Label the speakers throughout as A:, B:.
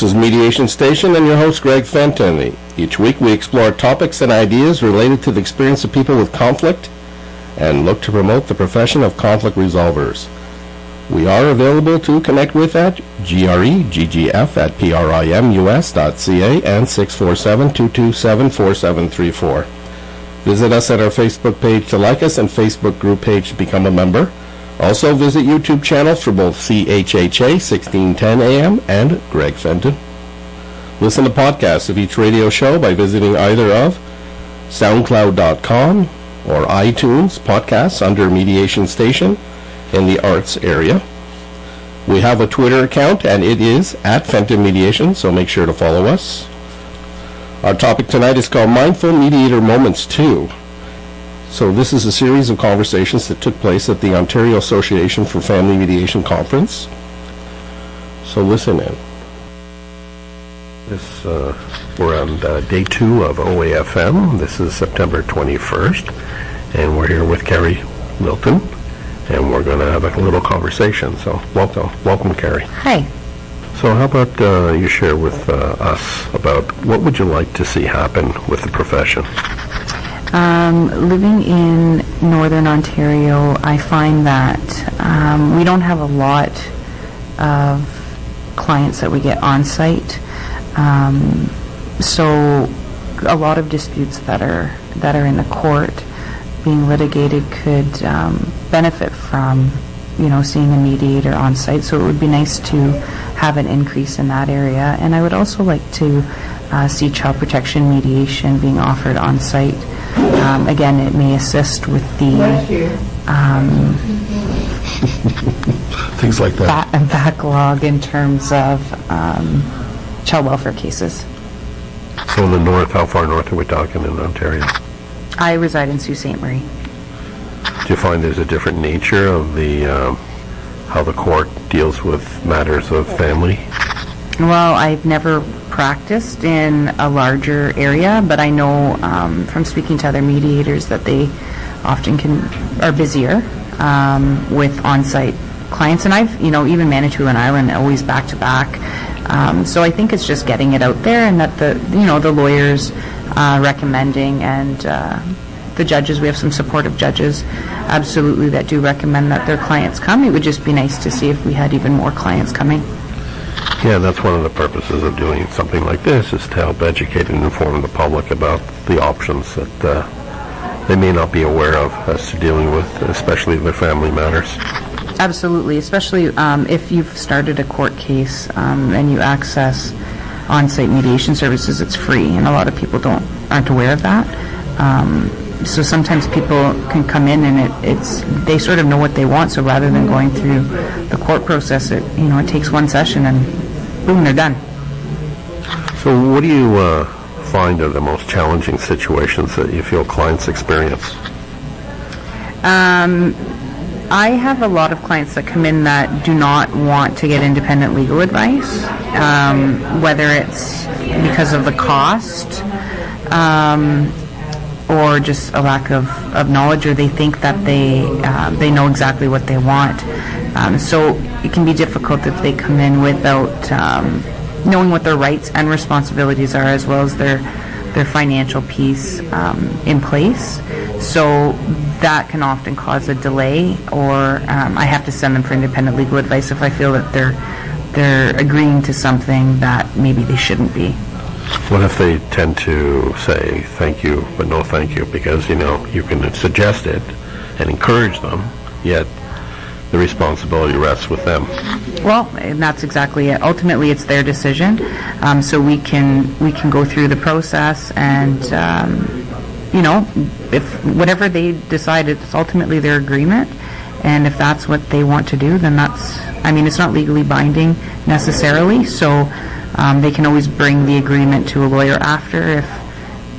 A: This is Mediation Station and your host Greg Fenton. Each week we explore topics and ideas related to the experience of people with conflict and look to promote the profession of conflict resolvers. We are available to connect with at greggf at primus.ca and 647-227-4734. Visit us at our Facebook page to like us and Facebook group page to become a member. Also visit YouTube channels for both CHHA 1610 AM and Greg Fenton. Listen to podcasts of each radio show by visiting either of soundcloud.com or iTunes podcasts under Mediation Station in the arts area. We have a Twitter account and it is at Fenton Mediation, so make sure to follow us. Our topic tonight is called Mindful Mediator Moments 2. So this is a series of conversations that took place at the Ontario Association for Family Mediation Conference. So listen in. This, uh, we're on uh, day two of OAFM. This is September 21st, and we're here with Carrie Milton, and we're going to have a little conversation. So welcome, welcome, Carrie.
B: Hi.
A: So how about uh, you share with uh, us about what would you like to see happen with the profession?
B: Um, living in Northern Ontario, I find that um, we don't have a lot of clients that we get on site. Um, so a lot of disputes that are that are in the court being litigated could um, benefit from you know seeing a mediator on site. So it would be nice to have an increase in that area. And I would also like to uh, see child protection mediation being offered on site. Um, again, it may assist with the um,
A: Things like that.
B: ba- backlog in terms of um, child welfare cases.
A: So in the north, how far north are we talking in Ontario?
B: I reside in Sault Ste. Marie.
A: Do you find there's a different nature of the um, how the court deals with matters of family?
B: Well, I've never practiced in a larger area, but I know um, from speaking to other mediators that they often can are busier um, with on-site clients, and I've you know even Manitoulin Island always back to back. Um, so I think it's just getting it out there, and that the you know the lawyers uh, recommending and. Uh, the judges, we have some supportive judges, absolutely, that do recommend that their clients come. It would just be nice to see if we had even more clients coming.
A: Yeah, that's one of the purposes of doing something like this is to help educate and inform the public about the options that uh, they may not be aware of as to dealing with, especially their family matters.
B: Absolutely, especially um, if you've started a court case um, and you access on-site mediation services, it's free, and a lot of people don't aren't aware of that. Um, so sometimes people can come in and it, it's they sort of know what they want. So rather than going through the court process, it you know it takes one session and boom, they're done.
A: So what do you uh, find are the most challenging situations that you feel clients experience?
B: Um, I have a lot of clients that come in that do not want to get independent legal advice, um, whether it's because of the cost um, or just a lack of, of knowledge, or they think that they uh, they know exactly what they want. Um, so it can be difficult if they come in without um, knowing what their rights and responsibilities are, as well as their their financial piece um, in place. So that can often cause a delay, or um, I have to send them for independent legal advice if I feel that they're they're agreeing to something that maybe they shouldn't be.
A: What if they tend to say thank you, but no thank you, because you know you can suggest it and encourage them, yet the responsibility rests with them.
B: Well, and that's exactly it. Ultimately, it's their decision. Um, so we can we can go through the process, and um, you know, if whatever they decide, it's ultimately their agreement. And if that's what they want to do, then that's. I mean, it's not legally binding necessarily. So um, they can always bring the agreement to a lawyer after if.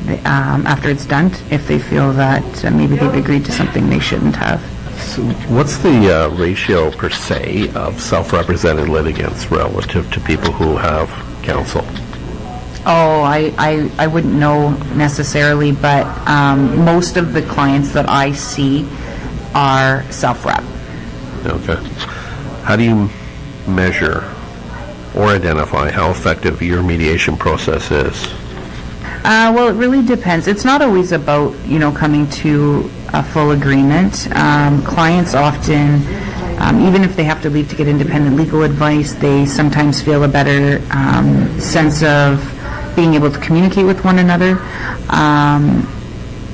B: They, um, after it's done, if they feel that uh, maybe they've agreed to something they shouldn't have.
A: So what's the uh, ratio per se of self-represented litigants relative to people who have counsel?
B: Oh, I, I, I wouldn't know necessarily, but um, most of the clients that I see are self-rep.
A: Okay. How do you measure or identify how effective your mediation process is?
B: Uh, well, it really depends. It's not always about, you know, coming to a full agreement. Um, clients often, um, even if they have to leave to get independent legal advice, they sometimes feel a better um, sense of being able to communicate with one another. Um,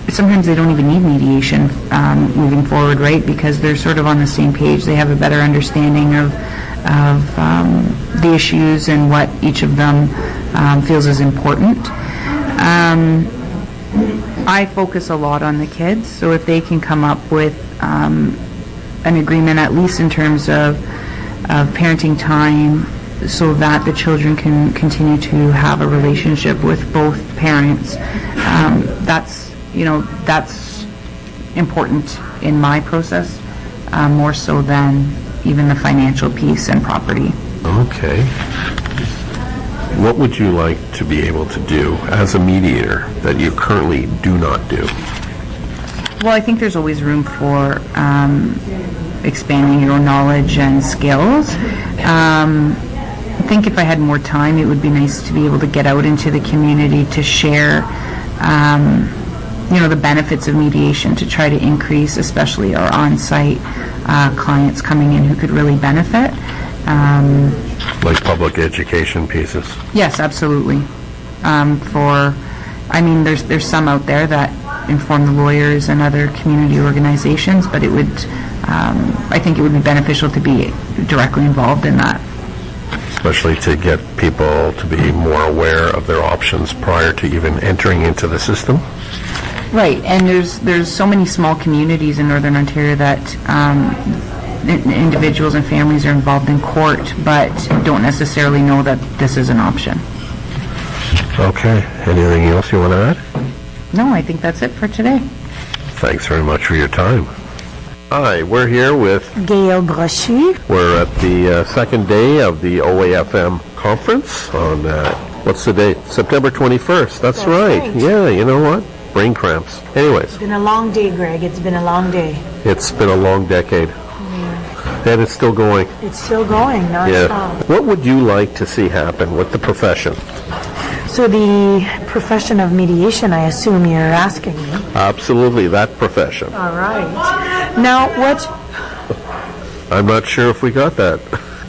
B: sometimes they don't even need mediation um, moving forward, right? Because they're sort of on the same page. They have a better understanding of of um, the issues and what each of them um, feels is important. Um, I focus a lot on the kids, so if they can come up with um, an agreement, at least in terms of, of parenting time, so that the children can continue to have a relationship with both parents, um, that's you know that's important in my process, uh, more so than even the financial piece and property.
A: Okay. What would you like to be able to do as a mediator that you currently do not do?
B: Well, I think there's always room for um, expanding your knowledge and skills. Um, I think if I had more time, it would be nice to be able to get out into the community to share, um, you know, the benefits of mediation to try to increase, especially our on-site uh, clients coming in who could really benefit. Um,
A: Like public education pieces?
B: Yes, absolutely. Um, for, I mean, there's there's some out there that inform the lawyers and other community organizations, but it would, um, I think it would be beneficial to be directly involved in that.
A: especially to get people to be more aware of their options prior to even entering into the system.
B: Right, and there's there's so many small communities in Northern Ontario that um, individuals and families are involved in court, but don't necessarily know that this is an option.
A: Okay. Anything else you want to add?
B: No, I think that's it for today.
A: Thanks very much for your time. Hi, we're here with,
C: Gail Brochu.
A: we're at the uh, second day of the OAFM conference on, uh, what's the date? September 21st. That's right.
C: right.
A: Yeah, you know what? Brain cramps. Anyways,
C: It's been a long day, Greg. It's been a long day.
A: it's been a long decade. And it's still going.
C: It's still going
A: Yeah.
C: nonstop.
A: What would you like to see happen with the profession?
C: So the profession of mediation, I assume you're asking me.
A: Absolutely, that profession.
C: All right. Now, what?
A: I'm not sure if we got that.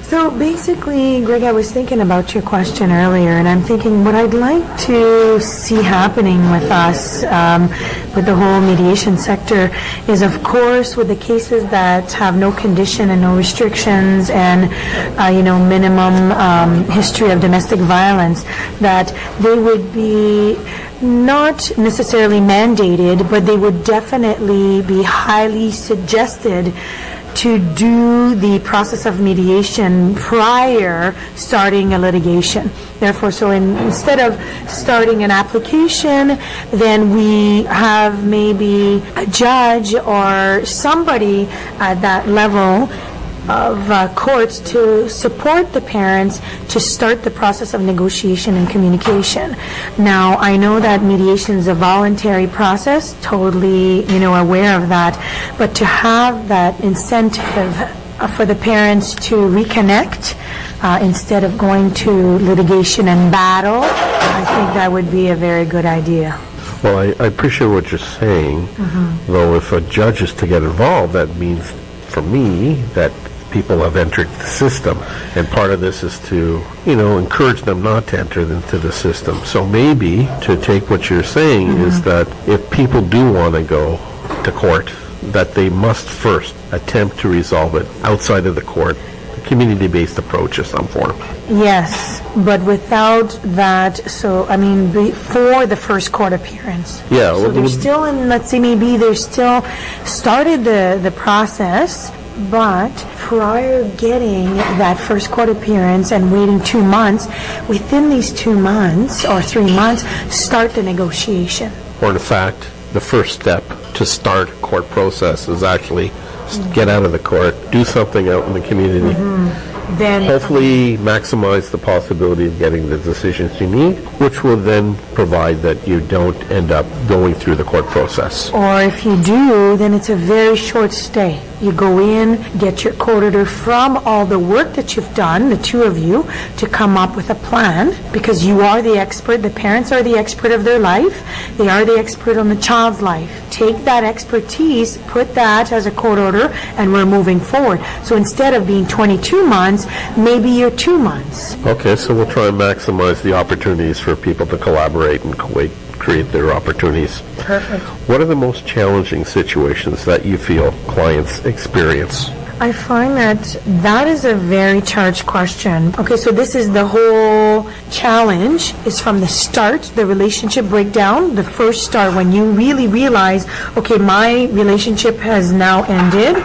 C: So basically, Greg, I was thinking about your question earlier, and I'm thinking what I'd like to see happening with us, um, with the whole mediation sector, is of course with the cases that have no condition and no restrictions, and uh, you know minimum um, history of domestic violence, that they would be not necessarily mandated, but they would definitely be highly suggested to do the process of mediation prior starting a litigation. Therefore, so in, instead of starting an application, then we have maybe a judge or somebody at that level of uh, courts to support the parents to start the process of negotiation and communication. Now, I know that mediation is a voluntary process, totally, you know, aware of that, but to have that incentive uh, for the parents to reconnect uh, instead of going to litigation and battle, I think that would be a very good idea.
A: Well, I, I appreciate what you're saying, though if a judge is to get involved, that means, for me, that people have entered the system, and part of this is to, you know, encourage them not to enter into the system. So maybe, to take what you're saying, is mm-hmm. that if people do want to go to court, that they must first attempt to resolve it outside of the court, a community-based approach of some form.
C: Yes, but without that, so, I mean, before the first court appearance.
A: Yeah,
C: So
A: well,
C: they're
A: well-
C: still in, let's say maybe they're still started the, the process, but prior getting that first court appearance and waiting two months, within these two months or three months, start the negotiation.
A: or in fact, the first step to start court process is actually get out of the court, do something out in the community, mm-hmm.
C: then
A: hopefully maximize the possibility of getting the decisions you need, which will then provide that you don't end up going through the court process.
C: Or if you do, then it's a very short stay. You go in, get your order from all the work that you've done, the two of you, to come up with a plan because you are the expert. The parents are the expert of their life. They are the expert on the child's life. Take that expertise, put that as a court order, and we're moving forward. So instead of being 22 months, maybe you're two months.
A: Okay, so we'll try and maximize the opportunities for people to collaborate and co- create their opportunities.
C: Perfect.
A: What are the most challenging situations that you feel clients experience?
C: I find that that is a very charged question. Okay, so this is the whole challenge is from the start, the relationship breakdown, the first start when you really realize, okay, my relationship has now ended,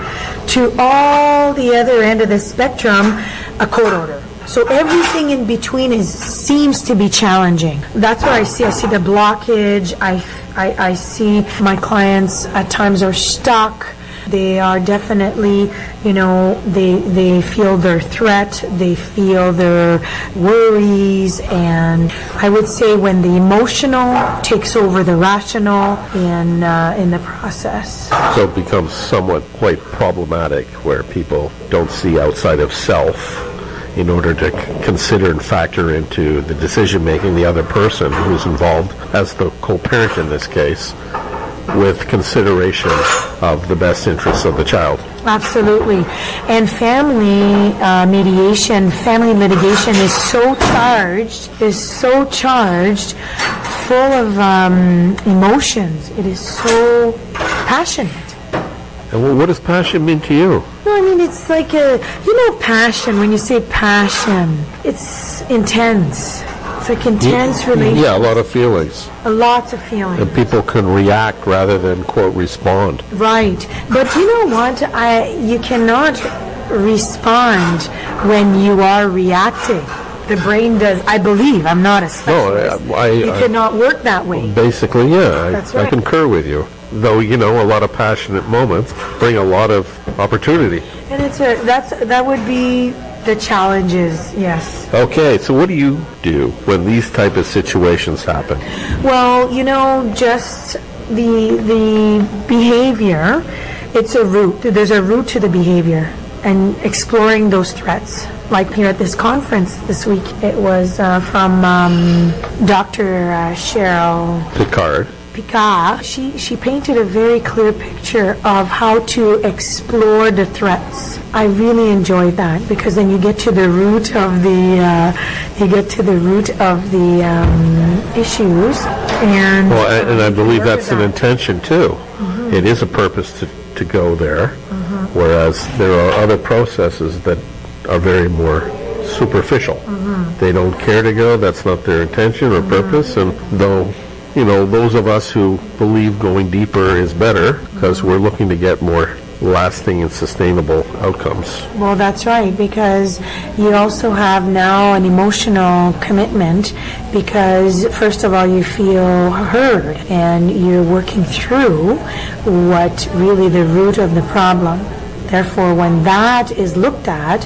C: to all the other end of the spectrum, a court order. So everything in between is seems to be challenging. That's where I see. I see the blockage. I, I, I see my clients at times are stuck. They are definitely, you know, they they feel their threat, they feel their worries, and I would say when the emotional takes over the rational in uh, in the process.
A: So it becomes somewhat quite problematic where people don't see outside of self in order to c- consider and factor into the decision making the other person who's involved as the co-parent in this case with consideration of the best interests of the child.
C: Absolutely. And family uh, mediation, family litigation is so charged, is so charged, full of um, emotions. It is so passionate.
A: And what does passion mean to you?
C: No, I mean, it's like a, you know, passion, when you say passion, it's intense. It's like intense relationship.
A: Yeah, a lot of feelings.
C: Lots of feelings.
A: And people can react rather than, quote, respond.
C: Right. But you know what? I you cannot respond when you are reacting. The brain does, I believe, I'm not a specialist.
A: I- I-
C: it
A: I-
C: cannot work that way.
A: Basically, yeah,
C: That's
A: I, I concur with you. Though, you know, a lot of passionate moments bring a lot of opportunity.
C: And it's a, that's, that would be the challenges, yes.
A: Okay, so what do you do when these type of situations happen?
C: Well, you know, just the, the behavior, it's a root. There's a root to the behavior and exploring those threats. Like here at this conference this week, it was uh, from um, Dr. Uh, Cheryl
A: Picard.
C: Picard, she, she painted a very clear picture of how to explore the threats. I really enjoyed that because then you get to the root of the uh, you get to the root of the um, issues and
A: Well, and, and I believe that's
C: with
A: an intention too. It is a purpose to, to go there, whereas there are other processes that are very more superficial. They don't care to go, that's not their intention or purpose, and though, you know, those of us who believe going deeper is better, because we're looking to get more lasting and sustainable outcomes.
C: Well, that's right, because you also have now an emotional commitment because, first of all, you feel heard and you're working through what really the root of the problem. Therefore, when that is looked at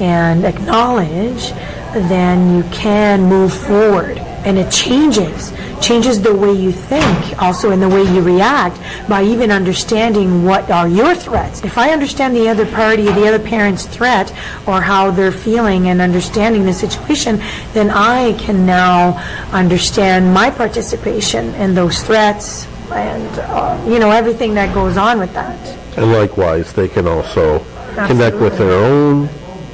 C: and acknowledged, then you can move forward and it changes changes the way you think also in the way you react by even understanding what are your threats. If i understand the other party the other parent's threat or how they're feeling and understanding the situation then i can now understand my participation in those threats and uh, you know everything that goes on with that.
A: And likewise, they can also connect with their own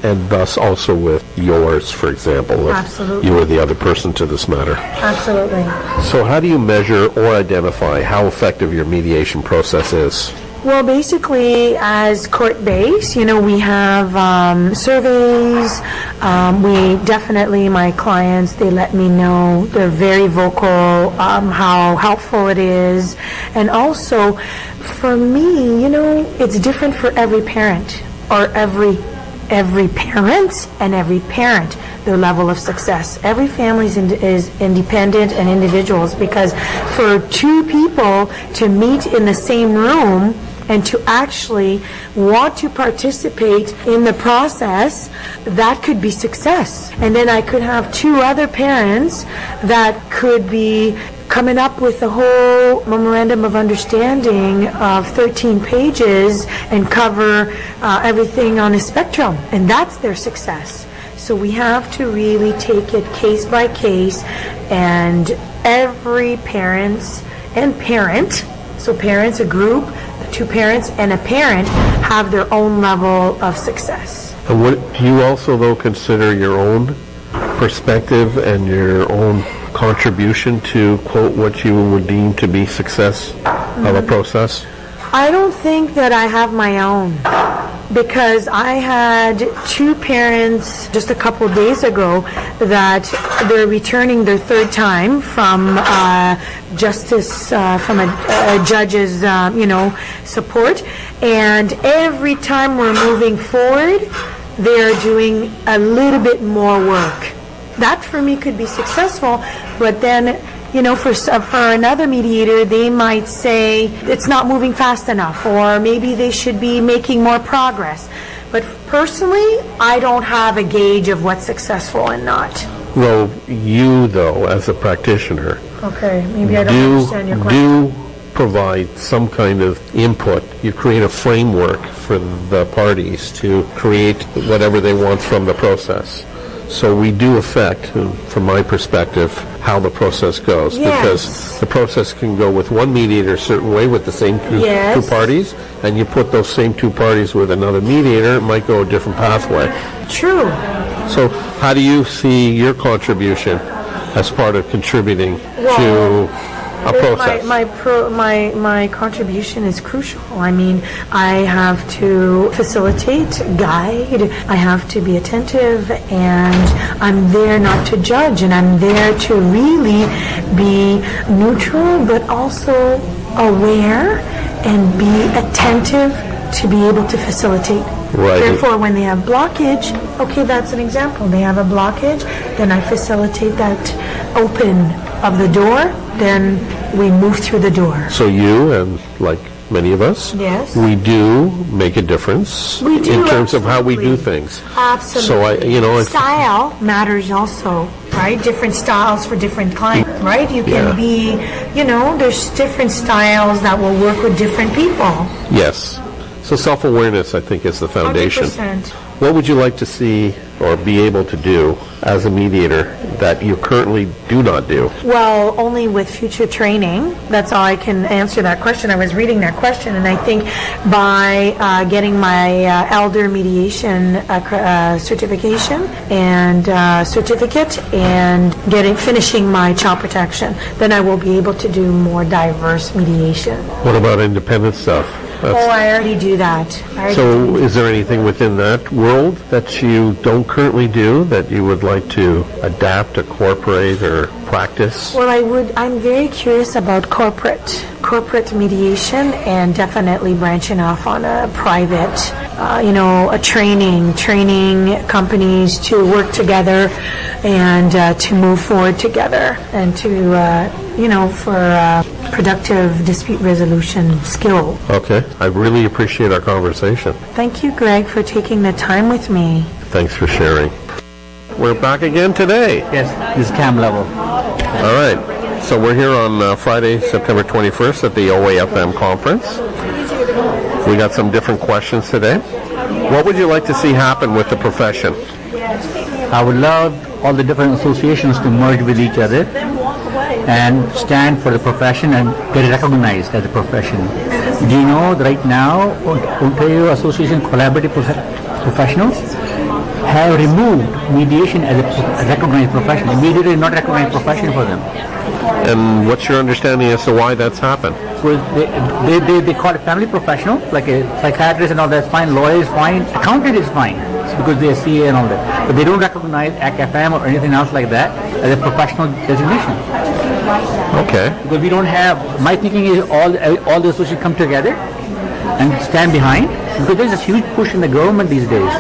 A: and thus also with yours, for example, if
C: Absolutely.
A: you were the other person to this matter.
C: absolutely
A: So how do you measure or identify how effective your mediation process is?
C: Well, basically, as court base, you know, we have um, surveys. Um, we definitely, my clients, they let me know. They're very vocal um, how helpful it is, and also, for me, you know, it's different for every parent or every every parent and every parent their level of success. Every family is, ind- is independent and individuals because for two people to meet in the same room and to actually want to participate in the process, that could be success. And then I could have two other parents that could be coming up with a whole memorandum of understanding of 13 pages and cover uh, everything on a spectrum. And that's their success. So we have to really take it case by case and every parents and parent, so parents, a group, two parents and a parent have their own level of success.
A: And you also, though, consider your own perspective and your own contribution to, quote, what you would deem to be success of a process?
C: I don't think that I have my own because I had two parents just a couple days ago that they're returning their third time from uh, justice, uh, from a, a judge's, uh, you know, support. And every time we're moving forward, they're doing a little bit more work. That for me could be successful, but then you know, for, uh, for another mediator, they might say it's not moving fast enough, or maybe they should be making more progress. But personally, I don't have a gauge of what's successful and not.
A: Well, you, though, as a practitioner,
C: Okay, maybe I don't
A: do,
C: understand your question.
A: do provide some kind of input. You create a framework for the parties to create whatever they want from the process. So we do affect, from my perspective, how the process goes.
C: Yes.
A: Because the process can go with one mediator a certain way with the same two,
C: Yes.
A: two parties, and you put those same two parties with another mediator, it might go a different pathway.
C: True.
A: So how do you see your contribution as part of contributing to a process?
C: My, my, pro, my, my contribution is crucial. I mean, I have to facilitate, guide, I have to be attentive, and I'm there not to judge, and I'm there to really be neutral, but also aware and be attentive to be able to facilitate.
A: Right.
C: Therefore, when they have blockage, okay, that's an example. They have a blockage, then I facilitate that open of the door, then we move through the door.
A: So you and like many of us,
C: Yes.
A: we do make a difference
C: We do,
A: in terms of how we do things.
C: Absolutely.
A: So I, you know,
C: Style matters also, right? Different styles for different clients, right? You
A: Yeah.
C: can be, you know, there's different styles that will work with different people.
A: yes. So self-awareness, I think, is the foundation.
C: 100%.
A: What would you like to see or be able to do as a mediator that you currently do not do?
C: Well, only with future training. That's all I can answer that question. I was reading that question, and I think by uh, getting my uh, elder mediation uh, uh, certification and uh, certificate, and getting finishing my child protection, then I will be able to do more diverse mediation.
A: What about independent stuff?
C: Oh, I already do that. I already
A: So is there anything within that world that you don't currently do that you would like to adapt, incorporate, or practice?
C: Well, I would. I'm very curious about corporate corporate mediation and definitely branching off on a private, uh, you know, a training, training companies to work together and uh, to move forward together and to, uh, you know, for uh, productive dispute resolution skill.
A: Okay, I really appreciate our conversation.
C: Thank you, Greg, for taking the time with me.
A: Thanks for sharing. We're back again today.
D: Yes, this is cam level.
A: All right. So we're here on uh, Friday, September 21st at the OAFM conference. We got some different questions today. What would you like to see happen with the profession?
D: I would love all the different associations to merge with each other and stand for the profession and get recognized as a profession. Do you know right now Ontario Association Collaborative Professionals have removed mediation as a recognized profession. Mediator is not a recognized profession for them.
A: And what's your understanding as to why that's happened?
D: So they, they, they, they call it family professional, like a psychiatrist and all that's fine, lawyer is fine, accountant is fine, it's because they're CA and all that. But they don't recognize ACFM or anything else like that as a professional designation.
A: Okay.
D: Because we don't have, my thinking is all, all the associations come together and stand behind, because there's a huge push in the government these days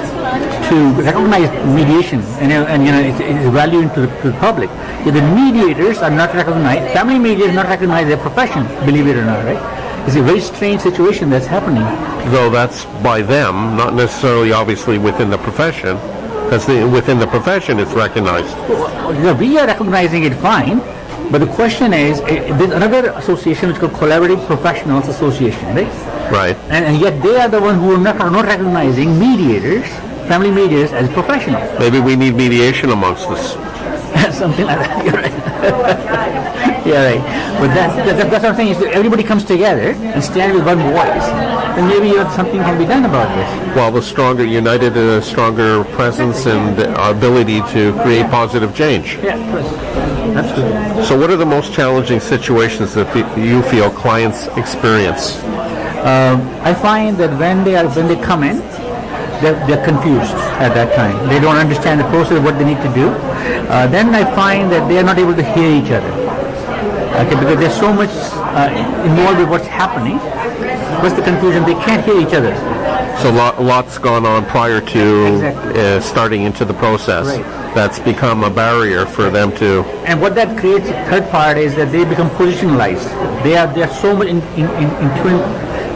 D: to recognize mediation and, and you know, it's, it's value into the, to the public. If the mediators are not recognized, family mediators are not recognized as a profession, believe it or not, right? It's a very strange situation that's happening.
A: Though that's by them, not necessarily obviously within the profession, because within the profession it's recognized.
D: Well, you know, we are recognizing it fine, but the question is, eh, there's another association which is called Collaborative Professionals Association, right?
A: Right.
D: And, and yet they are the ones who are not, are not recognizing mediators, family mediators as professionals.
A: Maybe we need mediation amongst us.
D: Something like that. You're right. yeah, right. But that, that, that's what I'm saying. Is that everybody comes together and stand with one voice, then maybe something can be done about this.
A: Well, the stronger united, a stronger presence and our ability to create positive change.
D: Yeah. Absolutely.
A: So what are the most challenging situations that you feel clients experience?
D: Um, I find that when they are when they come in, they're, they're confused at that time. They don't understand the process of what they need to do. Uh, then I find that they are not able to hear each other. Okay, because there's so much uh, involved with what's happening. What's the confusion? They can't hear each other.
A: So lot, lots gone on prior to
D: Exactly.
A: uh, starting into the process.
D: Right.
A: That's become a barrier for them to.
D: And what that creates, third part, is that they become positionalized. They are they are so much in in in, in twin,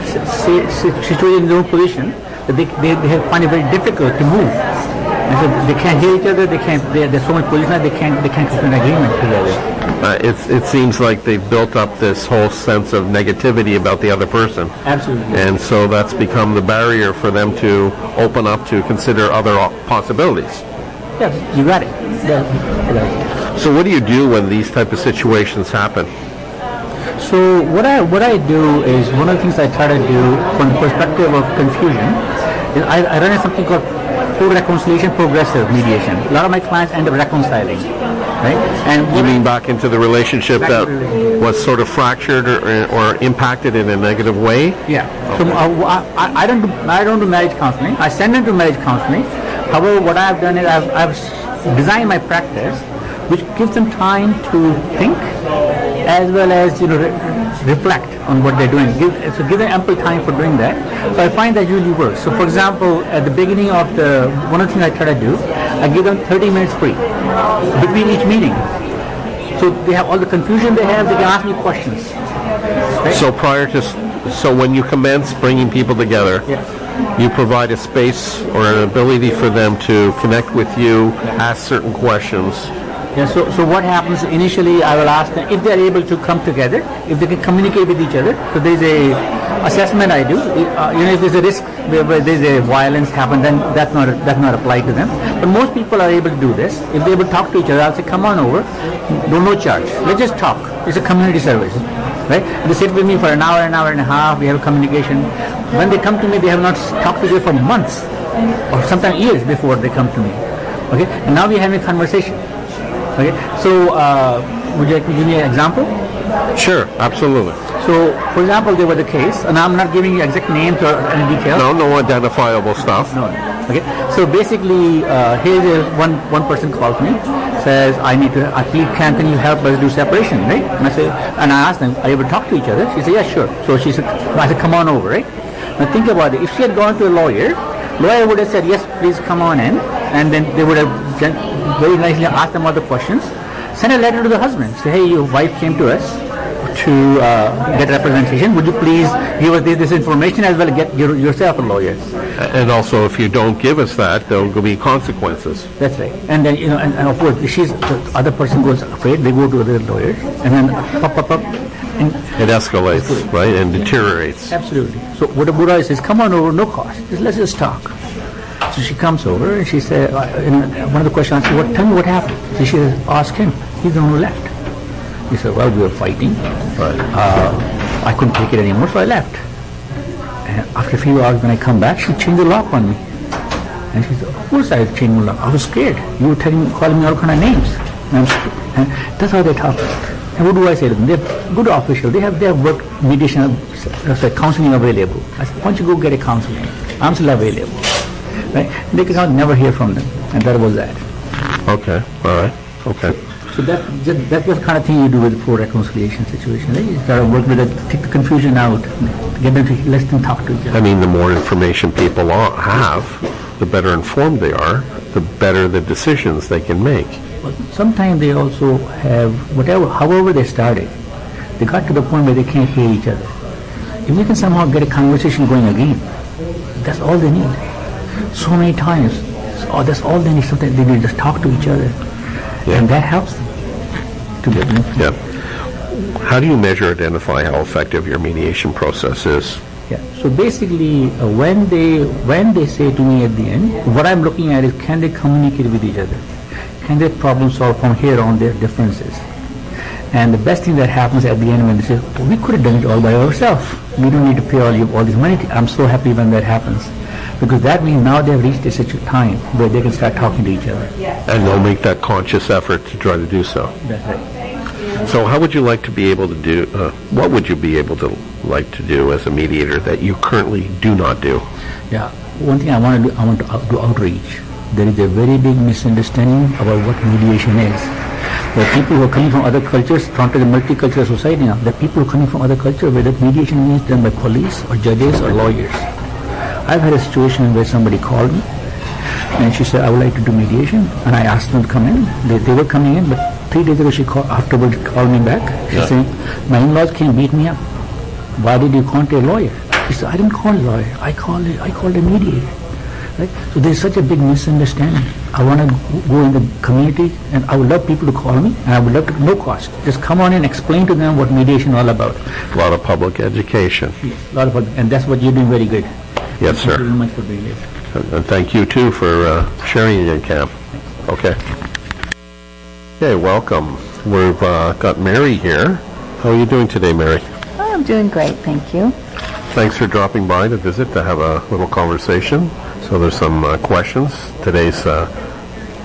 D: si- si- situated in their own position they, they, they find it very difficult to move. And so they can't hear each other. They can't. They, they're so much positionalized. They can't. They can't come to an agreement together.
A: Uh, it's, it seems like they've built up this whole sense of negativity about the other person.
D: Absolutely.
A: And so that's become the barrier for them to open up to consider other possibilities.
D: Yeah, you got it. Yeah.
A: So what do you do when these type of situations happen?
D: So what I what I do is one of the things I try to do from the perspective of confusion I, I run something called pro-reconciliation progressive mediation. A lot of my clients end up reconciling, right? And
A: You mean back into the relationship that
D: the relationship.
A: was sort of fractured or, or impacted in a negative way?
D: Yeah. So uh, I, I don't do I don't do marriage counseling. I send them to marriage counseling. However, what I've done is I've, I've designed my practice, which gives them time to think, as well as you know reflect on what they're doing. Give, so give them ample time for doing that. So I find that usually works. So for example, at the beginning of the one of the things I try to do, I give them 30 minutes free between each meeting. So they have all the confusion they have. They can ask me questions. Right?
A: So prior to, so when you commence bringing people together, you provide a space or an ability for them to connect with you, ask certain questions.
D: Yeah, so, so what happens initially, I will ask them if they are able to come together, if they can communicate with each other. So there's a assessment I do. Uh, you know, if there's a risk where, there's a violence happen, then that's not that's not applied to them. But most people are able to do this. If able to talk to each other, I'll say, come on over, no no charge. Let's just talk. It's a community service, right? They sit with me for an hour, an hour and a half. We have communication. When they come to me, they have not talked to other for months, or sometimes years before they come to me. Okay, and now we're having a conversation. Okay, so uh, would you like to give me an example?
A: Sure, absolutely.
D: So, for example, there was a case, and I'm not giving you exact names or any details.
A: No, no identifiable stuff.
D: No. Okay. So basically, uh, here's one one person calls me, says, "I need to. I please, can can you help us do separation, right?" And I say, and I asked them, "Are you able to talk to each other?" She said, "Yeah, sure." So she said, "I said, come on over, right?" Now think about it. If she had gone to a lawyer, lawyer would have said, "Yes, please come on in," and then they would have very nicely asked them all the questions. Send a letter to the husband. Say, "Hey, your wife came to us." to uh, get representation. Would you please give us this, information as well as get your, yourself a lawyer?
A: And also, if you don't give us that, there will be consequences.
D: That's right. And then, you know, and, and of course, if she's, the other person goes afraid, they go to other lawyers, and then pop, pop, pop. And
A: It escalates, right, and deteriorates.
D: absolutely. So what what I says, come on over, no cost. Just, let's just talk. So she comes over and she said, uh, one of the questions I said, what, tell me what happened. So she said, ask him. He's the one who left. He said, well, we were fighting. Uh, I couldn't take it anymore, so I left. And after a few hours, when I come back, she changed the lock on me. And she said, of course I changed the lock. I was scared. You were telling, calling me all kind of names. And, and that's how they talk. And what do I say to them? They're good officials. They have their work mediation, uh, counseling available. I said, why don't you go get a counseling? I'm still available. Right? They could never hear from them. And that was that.
A: Okay, all right, okay.
D: So that, that that's the kind of thing you do with pro-reconciliation situation. Right? You try to work with it, take the confusion out, get them to let them talk to each other.
A: I mean, the more information people have, the better informed they are, the better the decisions they can make.
D: But sometimes they also have whatever, however they started, they got to the point where they can't hear each other. If we can somehow get a conversation going again, that's all they need. So many times, oh, that's all they need. Sometimes they need to just talk to each other, and that helps them to get. Know,
A: Yeah. How do you measure, identify how effective your mediation process is?
D: Yeah. So basically, uh, when they when they say to me at the end, what I'm looking at is can they communicate with each other? Can they problem solve from here on their differences? And the best thing that happens at the end when they say, oh, we could have done it all by ourselves. We don't need to pay all, you, all this money. I'm so happy when that happens. Because that means now they've reached a such a time where they can start talking to each other.
A: And they'll make that conscious effort to try to do so.
D: That's right.
A: So how would you like to be able to do, uh, what would you be able to like to do as a mediator that you currently do not do?
D: Yeah. One thing I want to do, I want to out- do outreach. There is a very big misunderstanding about what mediation is. The people who are coming from other cultures, from the multicultural society now. Are people who are coming from other cultures whether mediation means done by police or judges or lawyers. I've had a situation where somebody called me and she said, I would like to do mediation. And I asked them to come in. They, they were coming in, but three days ago she called, afterwards called me back. She
A: Yeah.
D: said, my in-laws came beat me up. Why did you contact a lawyer? He said, I didn't call a lawyer. I called a, I called a mediator. Right? So there's such a big misunderstanding. I want to go in the community and I would love people to call me and I would love to, no cost. Just come on and explain to them what mediation is all about.
A: A lot of public education.
D: Yes, A lot of, and that's what you're doing very good.
A: Yes,
D: Thank you
A: sir.
D: very much for doing it.
A: And and thank you too for uh, sharing your camp. Okay. Okay, welcome. We've uh, got Mary here. How are you doing today, Mary?
B: Oh, I'm doing great, thank you.
A: Thanks for dropping by to visit to have a little conversation. So there's some uh, questions. Today's uh,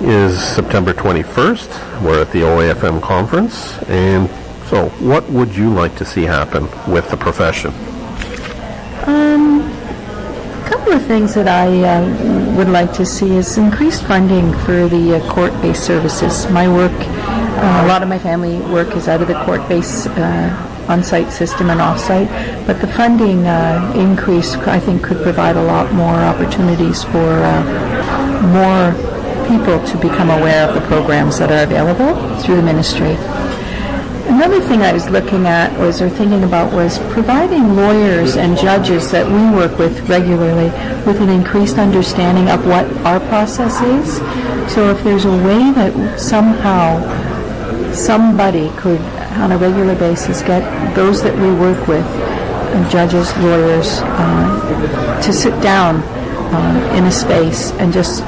A: is September 21st. We're at the OAFM conference. And so what would you like to see happen with the profession?
B: A couple of the things that I uh, would like to see is increased funding for the uh, court-based services. My work, uh, a lot of my family work is out of the court-based uh, on-site system and off-site, but the funding uh, increase, I think, could provide a lot more opportunities for uh, more people to become aware of the programs that are available through the ministry. Another thing I was looking at was, or thinking about, was providing lawyers and judges that we work with regularly with an increased understanding of what our process is. So if there's a way that somehow somebody could, on a regular basis, get those that we work with, uh, judges, lawyers, uh, to sit down uh, in a space and just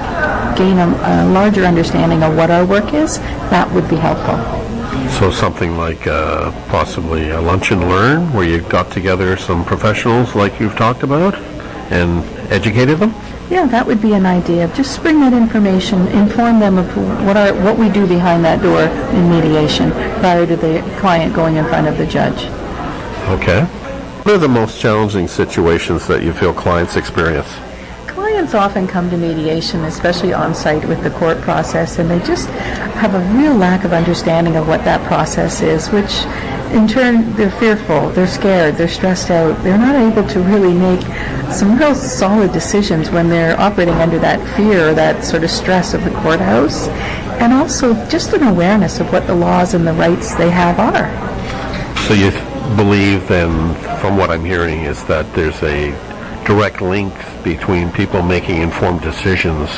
B: gain a, a larger understanding of what our work is, that would be helpful.
A: So something like uh, possibly a lunch and learn where you got together some professionals like you've talked about and educated them?
B: Yeah, that would be an idea. Just bring that information, inform them of what our, what we do behind that door in mediation prior to the client going in front of the judge.
A: Okay. What are the most challenging situations that you feel clients experience?
B: Clients often come to mediation, especially on site with the court process, and they just have a real lack of understanding of what that process is, which in turn they're fearful, they're scared, they're stressed out. They're not able to really make some real solid decisions when they're operating under that fear, that sort of stress of the courthouse, and also just an awareness of what the laws and the rights they have are.
A: So you believe then, from what I'm hearing, is that there's a direct link between people making informed decisions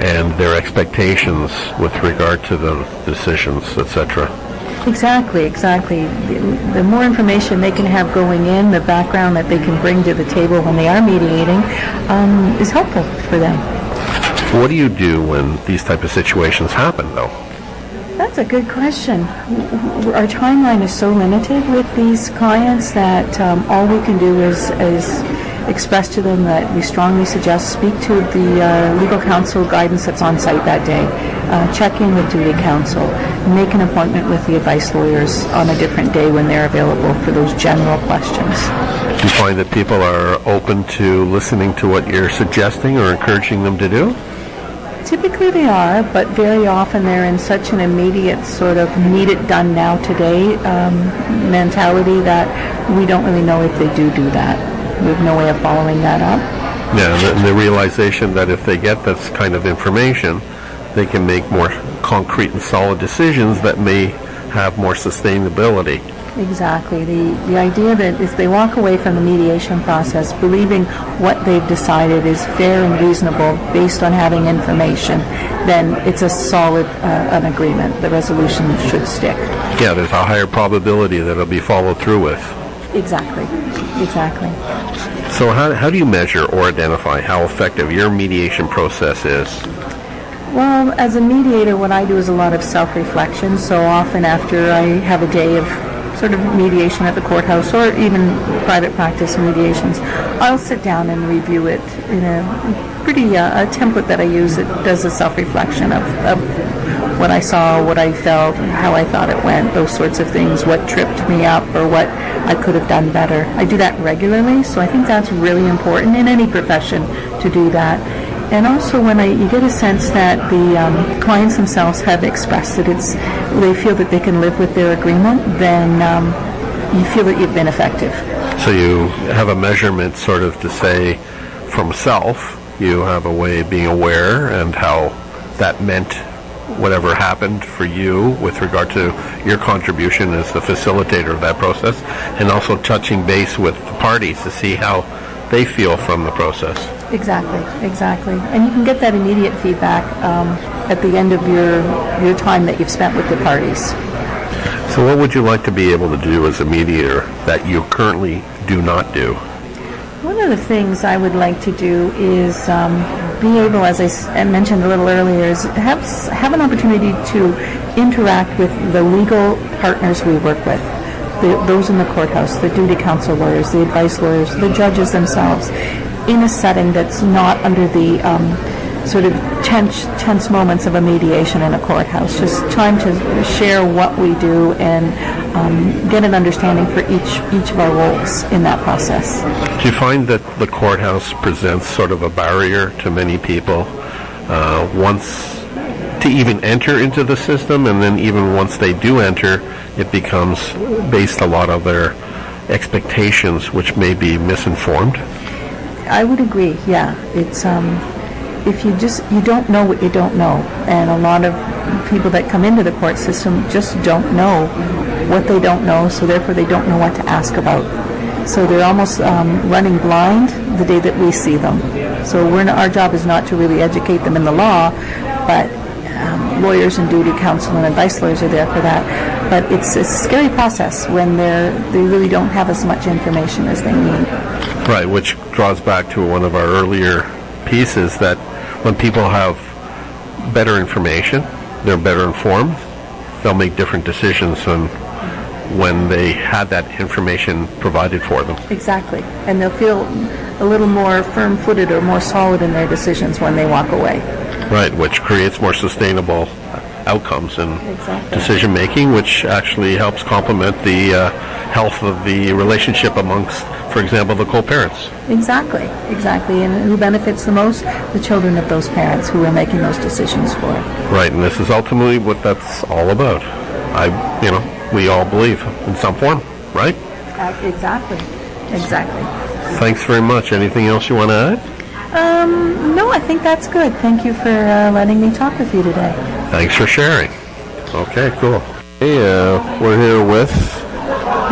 A: and their expectations with regard to the decisions, etc.
B: Exactly, exactly. The, the more information they can have going in, the background that they can bring to the table when they are mediating, um, is helpful for them.
A: What do you do when these type of situations happen, though?
B: That's a good question. Our timeline is so limited with these clients that um, all we can do is, is express to them that we strongly suggest speak to the uh, legal counsel guidance that's on site that day. Uh, check in with duty counsel. Make an appointment with the advice lawyers on a different day when they're available for those general questions.
A: Do you find that people are open to listening to what you're suggesting or encouraging them to do?
B: Typically they are, but very often they're in such an immediate sort of need it done now today um, mentality that we don't really know if they do do that. We have no way of following that up.
A: Yeah, and the, the realization that if they get this kind of information, they can make more concrete and solid decisions that may have more sustainability.
B: Exactly. The, the idea that if they walk away from the mediation process believing what they've decided is fair and reasonable based on having information, then it's a solid uh, an agreement. The resolution should stick.
A: Yeah, there's a higher probability that it'll be followed through with.
B: Exactly. Exactly.
A: So how, how do you measure or identify how effective your mediation process is?
B: Well, as a mediator, what I do is a lot of self-reflection. So often after I have a day of sort of mediation at the courthouse or even private practice mediations, I'll sit down and review it in a pretty uh, a template that I use that does a self-reflection of, of what I saw, what I felt, how I thought it went, those sorts of things, what tripped me up or what I could have done better. I do that regularly, so I think that's really important in any profession to do that. And also when I, you get a sense that the um, clients themselves have expressed that it's, they feel that they can live with their agreement, then um, you feel that you've been effective.
A: So you have a measurement sort of to say from self, you have a way of being aware and how that meant whatever happened for you with regard to your contribution as the facilitator of that process and also touching base with the parties to see how they feel from the process.
B: Exactly, exactly. And you can get that immediate feedback um, at the end of your, your time that you've spent with the parties.
A: So what would you like to be able to do as a mediator that you currently do not do?
B: One of the things I would like to do is um, be able, as I mentioned a little earlier, is have, have an opportunity to interact with the legal partners we work with, the, those in the courthouse, the duty counsel lawyers, the advice lawyers, the judges themselves, in a setting that's not under the um, sort of tense, tense moments of a mediation in a courthouse. Just trying to share what we do and um, get an understanding for each each of our roles in that process.
A: Do you find that the courthouse presents sort of a barrier to many people uh, once to even enter into the system, and then even once they do enter, it becomes based a lot of their expectations, which may be misinformed?
B: I would agree. Yeah, it's um, if you just you don't know what you don't know, and a lot of people that come into the court system just don't know what they don't know, so therefore they don't know what to ask about. So they're almost um, running blind the day that we see them. So not, our job is not to really educate them in the law, but um, lawyers and duty counsel and advice lawyers are there for that. But it's a scary process when they're they really don't have as much information as they need.
A: Right, which draws back to one of our earlier pieces that when people have better information, they're better informed, they'll make different decisions than when they had that information provided for them.
B: Exactly. And they'll feel a little more firm-footed or more solid in their decisions when they walk away.
A: Right, which creates more sustainable outcomes in
B: Exactly.
A: decision making, which actually helps complement the uh, health of the relationship amongst, for example, the co-parents.
B: Exactly. Exactly. And who benefits the most? The children of those parents who are making those decisions for.
A: Right, and this is ultimately what that's all about. I, you know, we all believe in some form, right?
B: Exactly. Exactly.
A: Thanks very much. Anything else you want to add?
B: Um, no, I think that's good. Thank you for uh, letting me talk with you today.
A: Thanks for sharing. Okay, cool. Hey, uh, we're here with.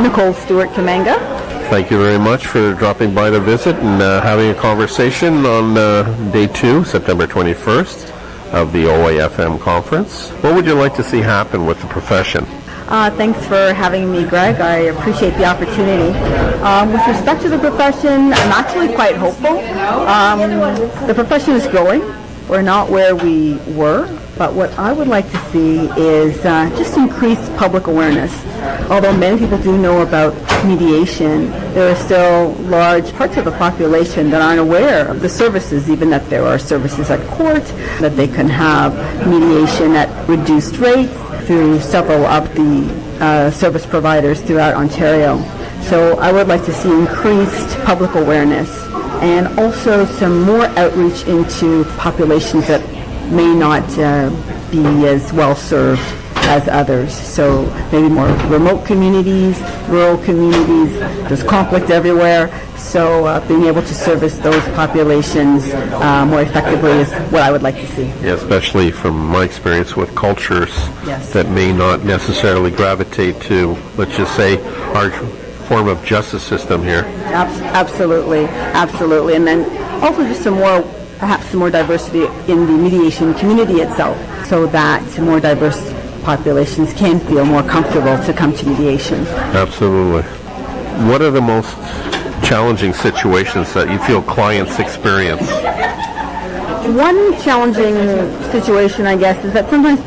E: Nicole Stewart Kamanga.
A: Thank you very much for dropping by to visit and uh, having a conversation on uh, day two, September 21st, of the OAFM conference. What would you like to see happen with the profession?
E: Uh, thanks for having me, Greg. I appreciate the opportunity. Um, with respect to the profession, I'm actually quite hopeful. Um, the profession is growing. We're not where we were, but what I would like to see is uh, just increased public awareness. Although many people do know about mediation, there are still large parts of the population that aren't aware of the services, even that there are services at court, that they can have mediation at reduced rates through several of the uh, service providers throughout Ontario. So I would like to see increased public awareness and also some more outreach into populations that may not uh, be as well served as others. So maybe more remote communities, rural communities, there's conflict everywhere. So uh, being able to service those populations uh, more effectively is what I would like to see.
A: Yeah, especially from my experience with cultures
E: Yes.
A: that may not necessarily gravitate to, let's just say, our form of justice system here.
E: Abs- Absolutely, absolutely. And then also just some more, perhaps some more diversity in the mediation community itself so that more diverse populations can feel more comfortable to come to mediation.
A: Absolutely. What are the most challenging situations that you feel clients experience?
E: One challenging situation, I guess, is that sometimes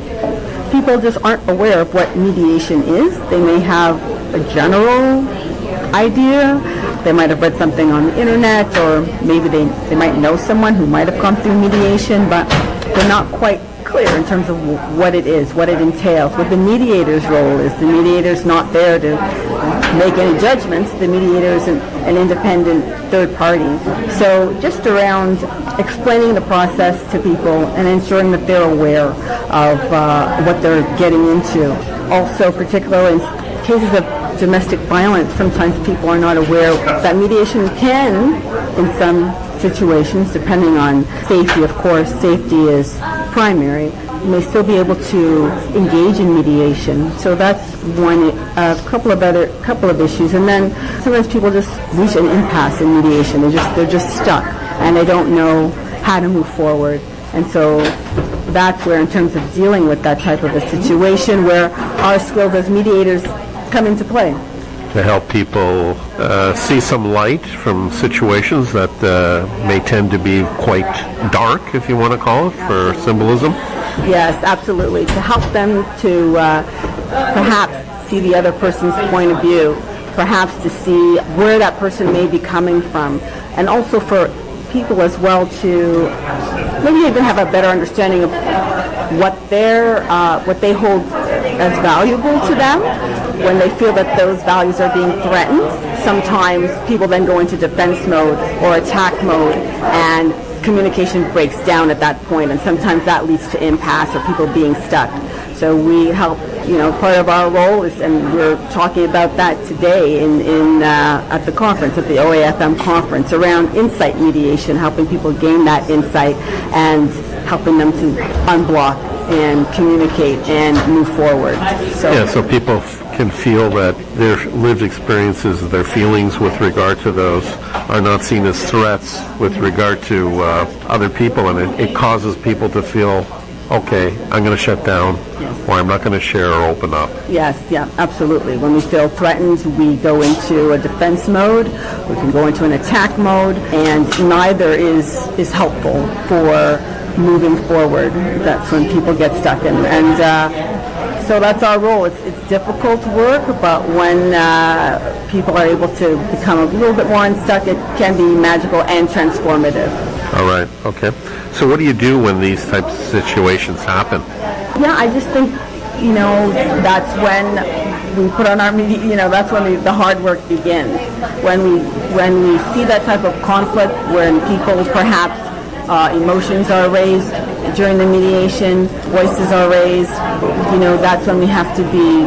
E: people just aren't aware of what mediation is. They may have a general idea. They might have read something on the internet, or maybe they, they might know someone who might have gone through mediation, but they're not quite clear in terms of what it is, what it entails, what the mediator's role is. The mediator's not there to make any judgments. The mediator is an, an independent third party. So just around explaining the process to people and ensuring that they're aware of uh, what they're getting into. Also, particularly in cases of domestic violence, sometimes people are not aware that mediation can, in some situations, depending on safety, of course, safety is primary, may still be able to engage in mediation. So that's one, a couple of other, couple of issues. And then sometimes people just reach an impasse in mediation. They're just, they're just stuck and they don't know how to move forward. And so that's where, in terms of dealing with that type of a situation, where our skills as mediators come into play.
A: To help people uh, see some light from situations that uh, may tend to be quite dark, if you want to call it, for symbolism.
E: Yes, absolutely. To help them to uh, perhaps see the other person's point of view, perhaps to see where that person may be coming from, and also for people as well to maybe even have a better understanding of what their uh, what they hold as valuable to them when they feel that those values are being threatened. Sometimes people then go into defense mode or attack mode and communication breaks down at that point and sometimes that leads to impasse or people being stuck. So we help, you know, part of our role is, and we're talking about that today in, in uh, at the conference, at the OAFM conference, around insight mediation, helping people gain that insight and helping them to unblock and communicate and move forward. So
A: Yeah, so people can feel that their lived experiences, their feelings with regard to those are not seen as threats with regard to uh, other people, and it, it causes people to feel, okay, I'm going to shut down, or I'm not going to share or open up.
E: Yes, yeah, absolutely. When we feel threatened, we go into a defense mode. We can go into an attack mode, and neither is is helpful for moving forward. That's when people get stuck in, and uh, so that's our role. It's it's difficult work, but when uh, people are able to become a little bit more unstuck, it can be magical and transformative.
A: All right, okay. So what do you do when these types of situations happen?
E: Yeah, I just think, you know, that's when we put on our media, you know, that's when we, the hard work begins. When we, when we see that type of conflict, when people perhaps uh, emotions are raised during the mediation, voices are raised, you know, that's when we have to be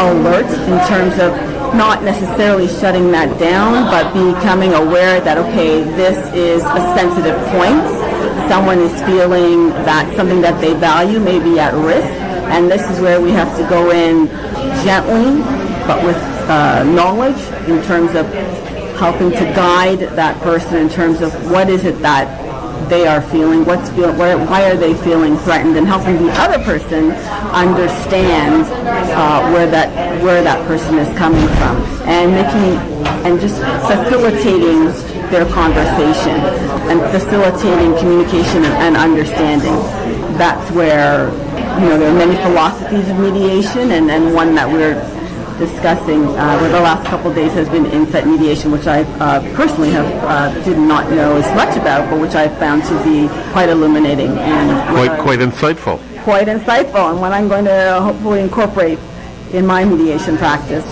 E: alert in terms of not necessarily shutting that down, but becoming aware that, okay, this is a sensitive point. Someone is feeling that something that they value may be at risk, and this is where we have to go in gently, but with uh, knowledge in terms of helping to guide that person in terms of what is it that they are feeling, what's feel, why, why are they feeling threatened, and helping the other person understand uh, where that where that person is coming from, and making and just facilitating their conversation and facilitating communication and understanding. That's where you know there are many philosophies of mediation, and, and one that we're discussing uh, over the last couple of days has been insight mediation, which I uh, personally have uh, did not know as much about, but which I found to be quite illuminating and
A: Quite, quite insightful.
E: quite insightful, and one I'm going to hopefully incorporate in my mediation practice.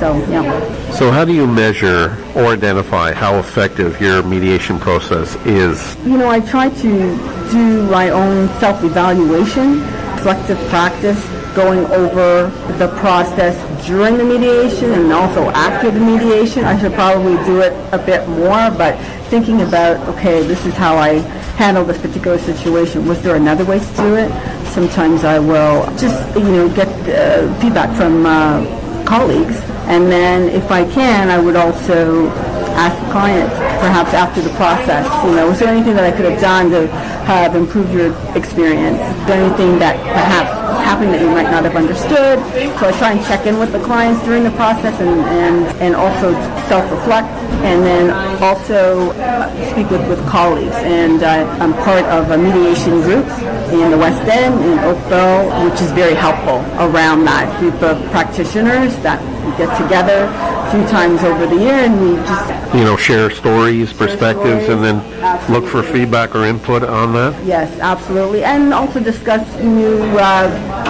E: So yeah.
A: So how do you measure or identify how effective your mediation process is?
E: You know, I try to do my own self-evaluation, reflective practice, going over the process during the mediation and also after the mediation. I should probably do it a bit more, but thinking about, okay, this is how I handle this particular situation. Was there another way to do it? Sometimes I will just, you know, get uh, feedback from uh, colleagues, and then if I can, I would also ask the client, perhaps after the process, you know, was there anything that I could have done to have improved your experience? Is there anything that perhaps is happening that you might not have understood? So I try and check in with the clients during the process and, and, and also self-reflect and then also uh, speak with, with colleagues. And uh, I'm part of a mediation group in the West End, in Oakville, which is very helpful around that group of practitioners that get together a few times over the year and we just
A: You know, share stories, perspectives, and then look for feedback or input on that?
E: Yes, absolutely, and also discuss new uh,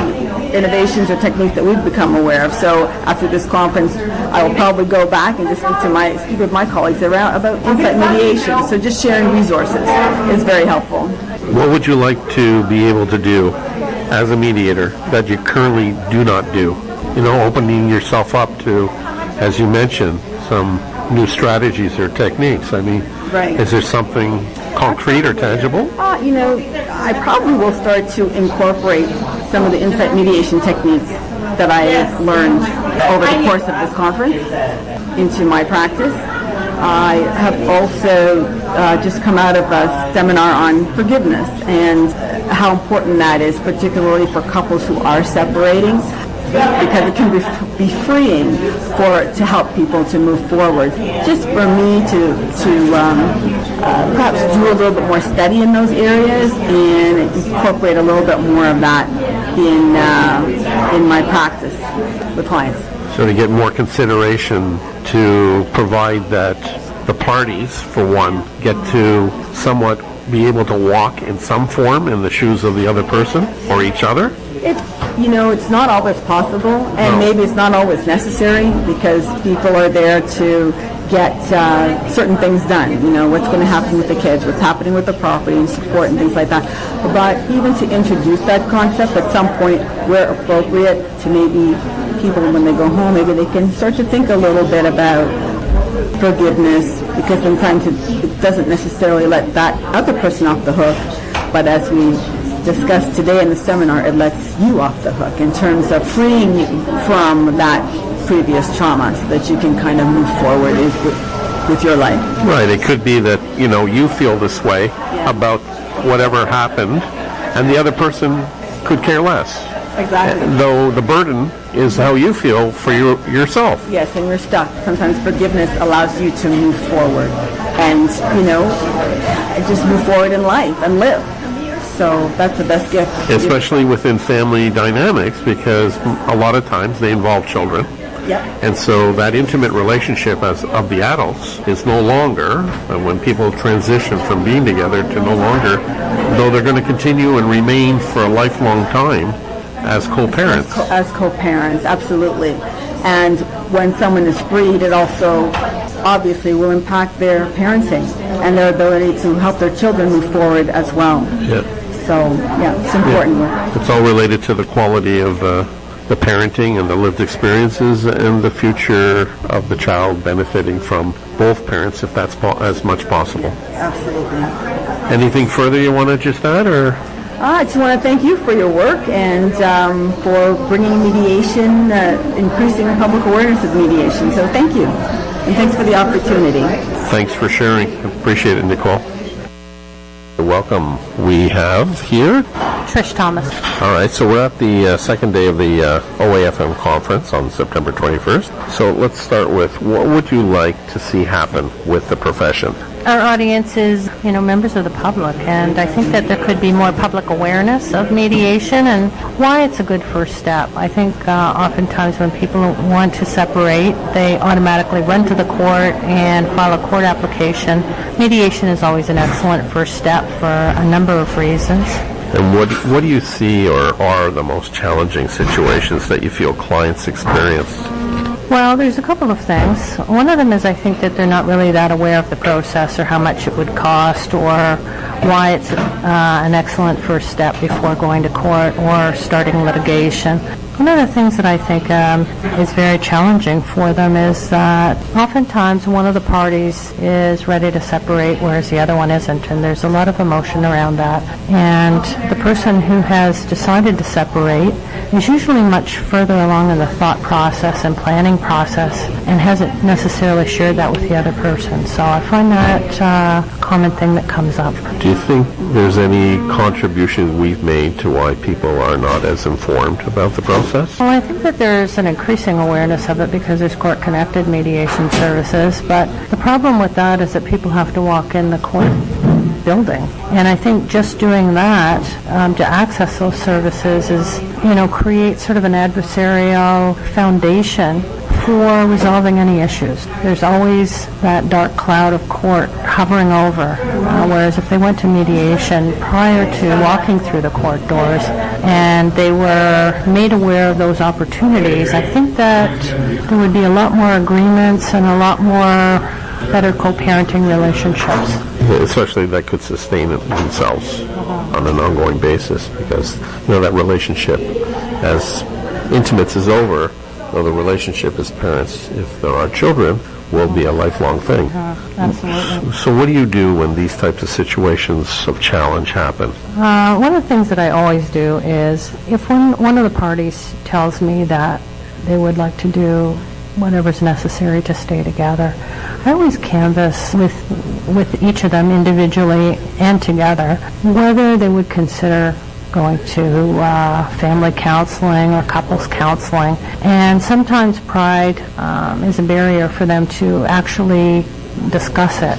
E: innovations or techniques that we've become aware of. So after this conference, I will probably go back and just speak to my speak with my colleagues around about insight mediation. So just sharing resources is very helpful.
A: What would you like to be able to do as a mediator that you currently do not do? You know, opening yourself up to, as you mentioned, some new strategies or techniques. I mean,
E: Right.
A: is there something concrete or tangible?
E: Uh, you know, I probably will start to incorporate some of the insight mediation techniques that I learned over the course of this conference into my practice. I have also uh, just come out of a seminar on forgiveness and how important that is, particularly for couples who are separating because it can be, be freeing for to help people to move forward. Just for me to to um, uh, perhaps do a little bit more study in those areas and incorporate a little bit more of that in uh, in my practice with clients.
A: So to get more consideration to provide that the parties, for one, get to somewhat be able to walk in some form in the shoes of the other person or each other?
E: It, you know, it's not always possible, and
A: No.
E: maybe it's not always necessary because people are there to get uh, certain things done. You know, what's going to happen with the kids, what's happening with the property and support and things like that. But even to introduce that concept at some point where appropriate to maybe people when they go home, maybe they can start to think a little bit about forgiveness because sometimes it, it doesn't necessarily let that other person off the hook, but as we discussed today in the seminar, it lets you off the hook in terms of freeing you from that previous trauma so that you can kind of move forward with, with your life.
A: Right. It could be that, you know, you feel this way about whatever happened, and the other person could care less.
E: Exactly.
A: Uh, though the burden is how you feel for your, yourself.
E: Yes, and you're stuck. Sometimes forgiveness allows you to move forward and, you know, just move forward in life and live. So that's the best gift.
A: Especially within family dynamics, because a lot of times they involve children.
E: Yep.
A: And so that intimate relationship as of the adults is no longer, and when people transition from being together to no longer, though they're going to continue and remain for a lifelong time as co-parents.
E: co- as co-parents, absolutely. And when someone is freed, it also obviously will impact their parenting and their ability to help their children move forward as well.
A: Yeah.
E: So, yeah, it's important work.
A: It's all related to the quality of uh, the parenting and the lived experiences and the future of the child benefiting from both parents if that's po- as much possible.
E: Absolutely.
A: Anything further you want to just add or?
E: I just want to thank you for your work and um, for bringing mediation, uh, increasing the public awareness of mediation. So thank you. And thanks for the opportunity.
A: Thanks for sharing. Appreciate it, Nicole. Welcome. We have here.
B: Trish Thomas.
A: All right, so we're at the uh, second day of the uh, OAFM conference on September 21st. So let's start with what would you like to see happen with the profession?
B: Our audience is, you know, members of the public, and I think that there could be more public awareness of mediation and why it's a good first step. I think uh, oftentimes when people want to separate, they automatically run to the court and file a court application. Mediation is always an excellent first step for a number of reasons.
A: And what what do you see or are the most challenging situations that you feel clients experience?
F: Well, there's a couple of things. One of them is I think that they're not really that aware of the process or how much it would cost or why it's uh, an excellent first step before going to court or starting litigation. One of the things that I think um, is very challenging for them is that oftentimes one of the parties is ready to separate whereas the other one isn't, and there's a lot of emotion around that. And the person who has decided to separate is usually much further along in the thought process and planning process and hasn't necessarily shared that with the other person. So I find that uh, a common thing that comes up.
A: Do you think there's any contribution we've made to why people are not as informed about the process?
F: Well, I think that there's an increasing awareness of it because there's court-connected mediation services, but the problem with that is that people have to walk in the court building. And I think just doing that um, to access those services is, you know, create sort of an adversarial foundation for resolving any issues. There's always that dark cloud of court hovering over, uh, whereas if they went to mediation prior to walking through the court doors and they were made aware of those opportunities, I think that there would be a lot more agreements and a lot more better co-parenting relationships.
A: Especially that could sustain themselves on an ongoing basis because, you know, that relationship as intimates is over, well, the relationship as parents, if there are children, will be a lifelong thing.
F: Absolutely.
A: So what do you do when these types of situations of challenge happen?
F: Uh, one of the things that I always do is if one, one of the parties tells me that they would like to do whatever's necessary to stay together, I always canvass with, with each of them individually and together whether they would consider going to uh, family counseling or couples counseling. And sometimes pride um, is a barrier for them to actually discuss it.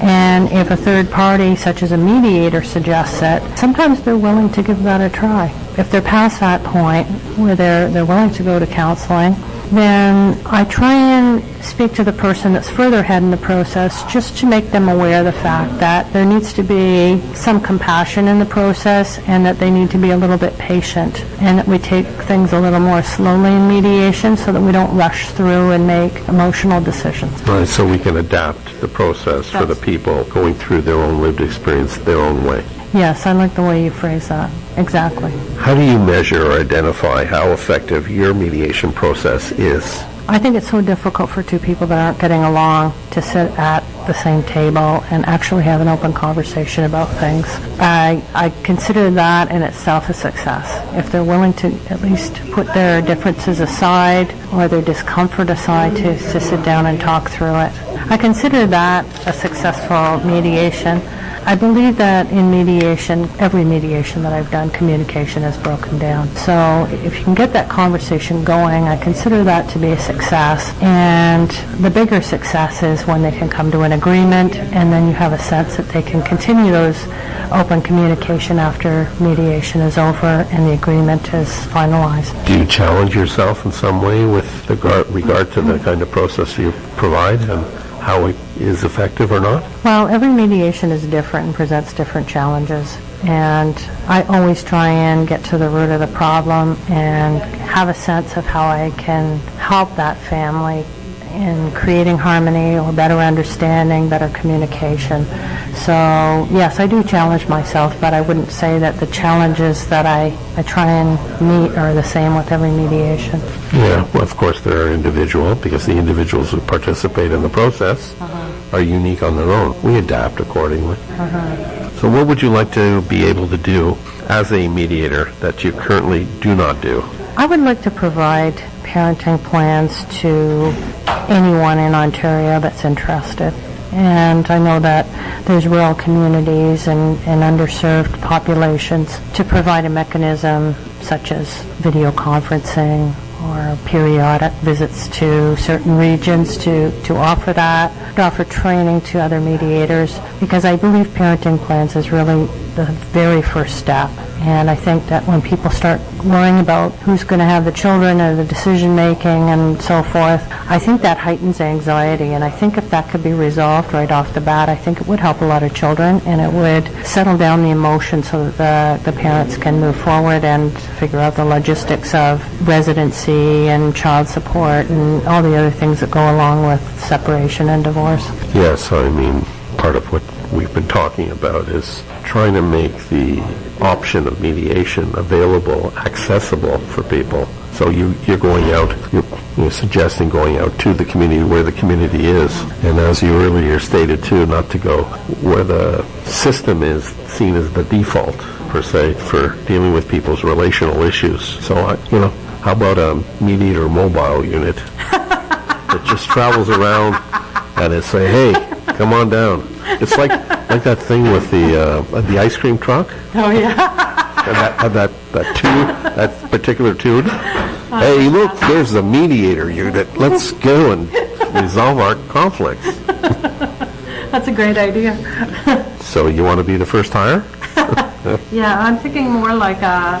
F: And if a third party, such as a mediator, suggests it, sometimes they're willing to give that a try. If they're past that point where they're, they're willing to go to counseling, then I try and speak to the person that's further ahead in the process just to make them aware of the fact that there needs to be some compassion in the process and that they need to be a little bit patient and that we take things a little more slowly in mediation so that we don't rush through and make emotional decisions.
A: Right, so we can adapt the process for the people going through their own lived experience their own way.
F: Yes, I like the way you phrase that. Exactly.
A: How do you measure or identify how effective your mediation process is?
F: I think it's so difficult for two people that aren't getting along to sit at the same table and actually have an open conversation about things. I, I consider that in itself a success. If they're willing to at least put their differences aside or their discomfort aside to, to sit down and talk through it. I consider that a successful mediation. I believe that in mediation, every mediation that I've done, communication is broken down. So if you can get that conversation going, I consider that to be a success. And the bigger success is when they can come to an agreement and then you have a sense that they can continue those open communication after mediation is over and the agreement is finalized.
A: Do you challenge yourself in some way with regard, regard to the kind of process you provide and how it is effective or not?
F: Well, every mediation is different and presents different challenges. And I always try and get to the root of the problem and have a sense of how I can help that family in creating harmony or better understanding, better communication. So, yes, I do challenge myself, but I wouldn't say that the challenges that I, I try and meet are the same with every mediation.
A: Yeah, well, of course they're individual because the individuals who participate in the process uh-huh. are unique on their own. We adapt accordingly. Uh-huh. So what would you like to be able to do as a mediator that you currently do not do?
F: I would like to provide parenting plans to anyone in Ontario that's interested. And I know that there's rural communities and, and underserved populations to provide a mechanism such as video conferencing or periodic visits to certain regions to, to offer that, to offer training to other mediators, because I believe parenting plans is really the very first step And I think that when people start worrying about who's going to have the children or the decision-making and so forth, I think that heightens anxiety. And I think if that could be resolved right off the bat, I think it would help a lot of children and it would settle down the emotion so that the, the parents can move forward and figure out the logistics of residency and child support and all the other things that go along with separation and divorce.
A: Yes, I mean, part of what we've been talking about is trying to make the option of mediation available, accessible for people. So you, you're going out, you're, you're suggesting going out to the community where the community is. And as you earlier stated too, not to go where the system is seen as the default per se for dealing with people's relational issues. So, I, you know, how about a mediator mobile unit that just travels around and it say, hey, come on down. It's like like that thing with the uh, the ice cream truck.
F: Oh, yeah.
A: And that, had that that tune, that particular tune. Hey, look, there's the mediator unit. Let's go and resolve our conflicts.
F: That's a great idea.
A: So you want to be the first hire?
F: Yeah, I'm thinking more like, uh,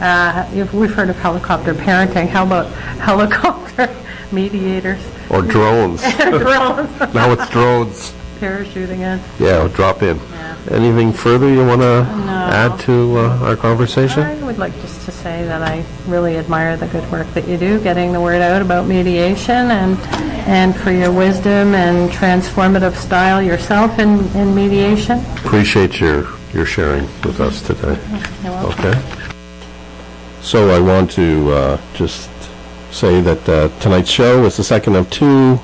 F: uh, if we've heard of helicopter parenting, how about helicopter mediators?
A: Or drones?
F: Drones
A: now it's drones.
F: parachuting in.
A: Yeah, drop in.
F: Yeah.
A: Anything further you want to add to uh, our conversation?
F: I would like just to say that I really admire the good work that you do, getting the word out about mediation and, and for your wisdom and transformative style yourself in, in mediation.
A: Appreciate your, your sharing with us today. Okay. So I want to uh, just say that uh, tonight's show is the second of two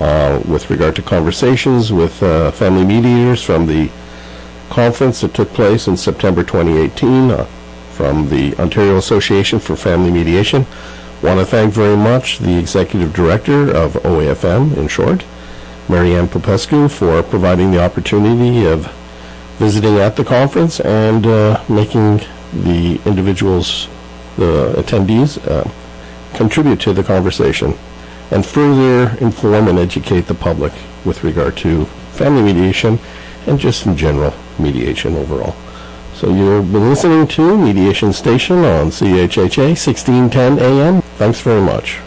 A: uh, with regard to conversations with uh, family mediators from the conference that took place in September 2018 uh, from the Ontario Association for Family Mediation. Want to thank very much the Executive Director of OAFM, in short, Marianne Popescu, for providing the opportunity of visiting at the conference and uh, making the individuals, the attendees, uh, contribute to the conversation and further inform and educate the public with regard to family mediation and just in general mediation overall. So you've been listening to Mediation Station on CHHA 1610 AM. Thanks very much.